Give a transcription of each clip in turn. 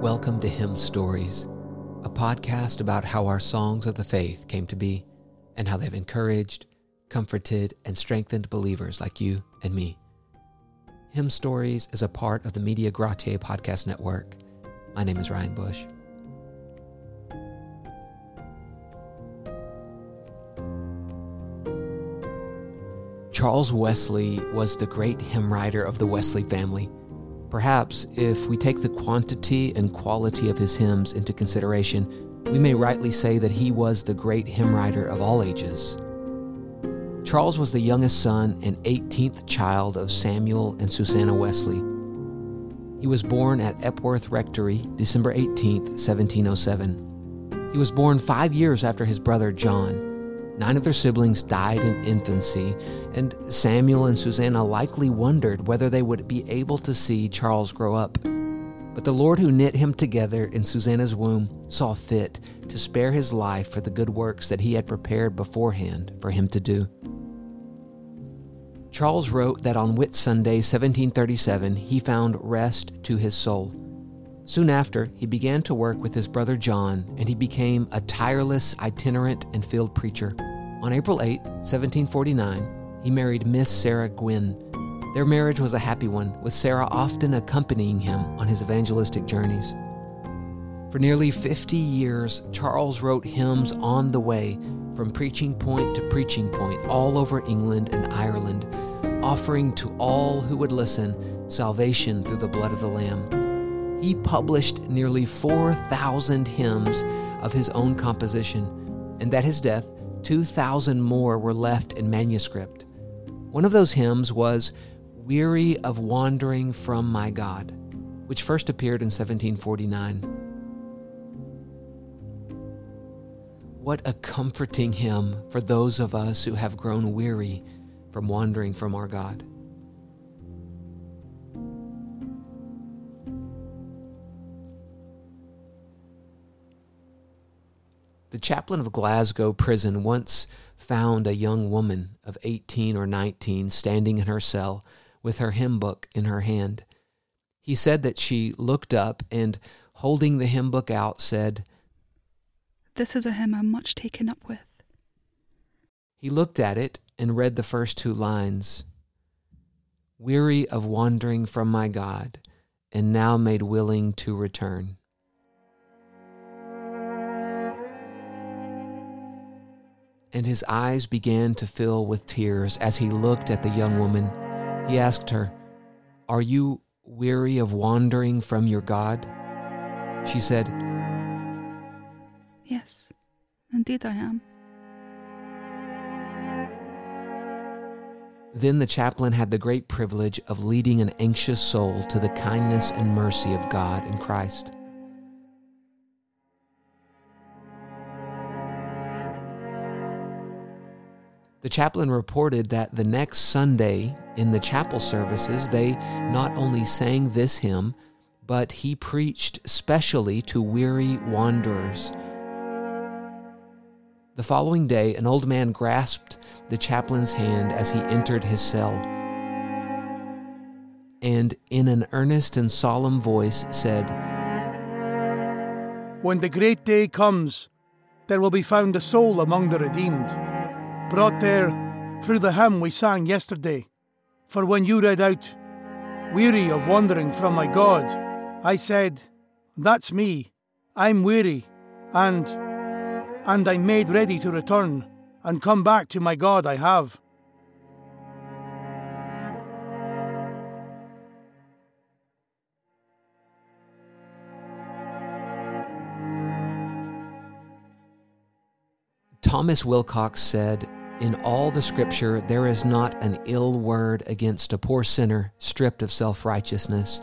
Welcome to Hymn Stories, a podcast about how our songs of the faith came to be and how they've encouraged, comforted, and strengthened believers like you and me. Hymn Stories is a part of the Media Gratiae podcast network. My name is Ryan Bush. Charles Wesley was the great hymn writer of the Wesley family. Perhaps, if we take the quantity and quality of his hymns into consideration, we may rightly say that he was the great hymn writer of all ages. Charles was the youngest son and 18th child of Samuel and Susanna Wesley. He was born at Epworth Rectory, December 18, 1707. He was born five years after his brother John. Nine of their siblings died in infancy, and Samuel and Susanna likely wondered whether they would be able to see Charles grow up. But the Lord who knit him together in Susanna's womb saw fit to spare his life for the good works that he had prepared beforehand for him to do. Charles wrote that on Whit Sunday, 1737 he found rest to his soul. Soon after, he began to work with his brother John, and he became a tireless itinerant and field preacher. On April 8, 1749, he married Miss Sarah Gwynn. Their marriage was a happy one, with Sarah often accompanying him on his evangelistic journeys. For nearly 50 years, Charles wrote hymns on the way, from preaching point to preaching point, all over England and Ireland, offering to all who would listen salvation through the blood of the Lamb he published nearly 4,000 hymns of his own composition, and at his death, 2,000 more were left in manuscript. One of those hymns was Weary of Wandering from My God, which first appeared in 1749. What a comforting hymn for those of us who have grown weary from wandering from our God. The chaplain of Glasgow prison once found a young woman of 18 or 19 standing in her cell with her hymn book in her hand. He said that she looked up and, holding the hymn book out, said, This is a hymn I'm much taken up with. He looked at it and read the first two lines Weary of wandering from my God, and now made willing to return. And his eyes began to fill with tears as he looked at the young woman. He asked her, Are you weary of wandering from your God? She said, Yes, indeed I am. Then the chaplain had the great privilege of leading an anxious soul to the kindness and mercy of God in Christ. The chaplain reported that the next Sunday in the chapel services, they not only sang this hymn, but he preached specially to weary wanderers. The following day, an old man grasped the chaplain's hand as he entered his cell, and in an earnest and solemn voice said, When the great day comes, there will be found a soul among the redeemed brought there through the hymn we sang yesterday. For when you read out, Weary of wandering from my God, I said, That's me. I'm weary, and and I'm made ready to return and come back to my God I have. Thomas Wilcox said, In all the scripture there is not an ill word against a poor sinner stripped of self righteousness.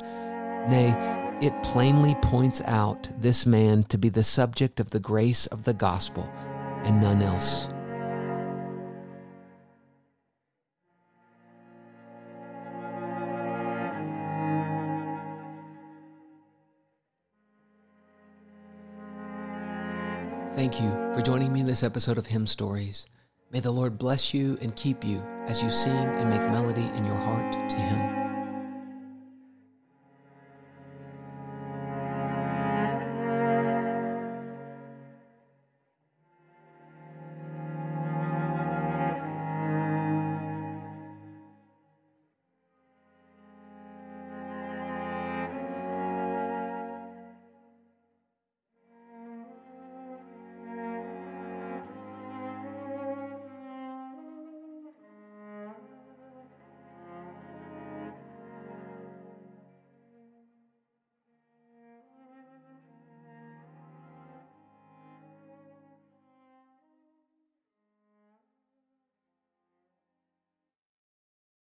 Nay, it plainly points out this man to be the subject of the grace of the gospel and none else. Thank you for joining me in this episode of Hymn Stories. May the Lord bless you and keep you as you sing and make melody in your heart to Him.